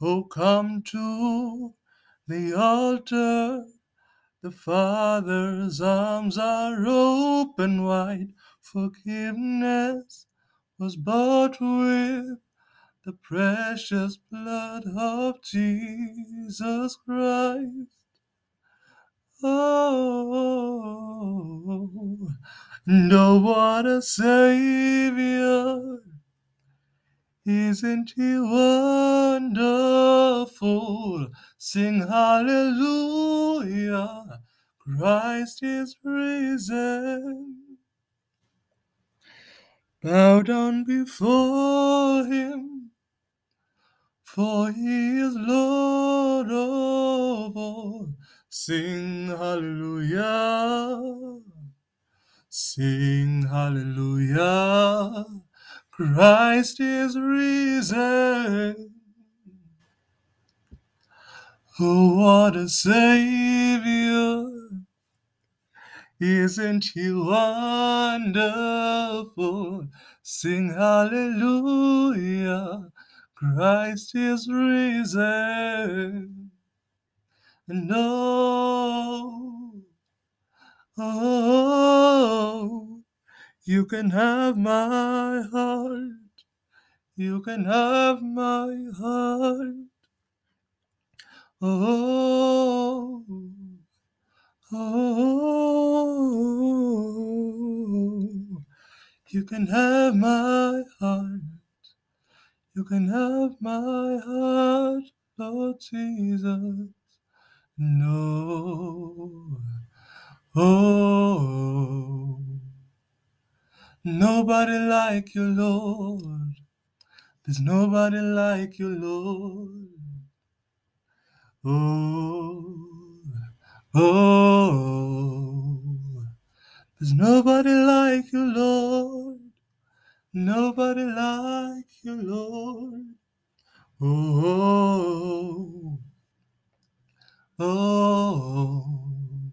Oh, come to the altar. The Father's arms are open wide. Forgiveness was bought with the precious blood of Jesus Christ. Oh, no, what a Savior! Isn't he wonderful? Sing hallelujah. Christ is risen. Bow down before him, for he is Lord of all. Sing hallelujah. Sing hallelujah. Christ is risen. Oh, what a Savior! Isn't He wonderful? Sing hallelujah! Christ is risen. Oh, oh, you can have my heart. You can have my heart. Oh, oh, you can have my heart. You can have my heart, Lord Jesus. No, oh, nobody like you, Lord. There's nobody like you, Lord. Oh, oh, there's nobody like you, Lord. Nobody like you, Lord. Oh, oh, oh,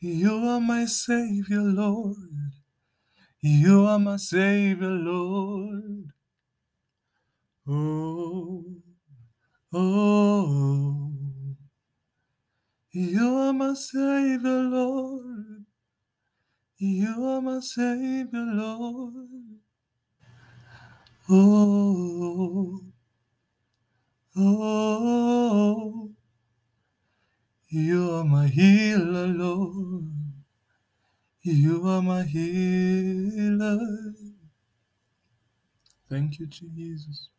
you are my Savior, Lord. You are my Savior, Lord. Oh, oh, you are my Savior, Lord. You are my Savior, Lord. Oh, oh, you are my healer, Lord. You are my healer. Thank you, Jesus.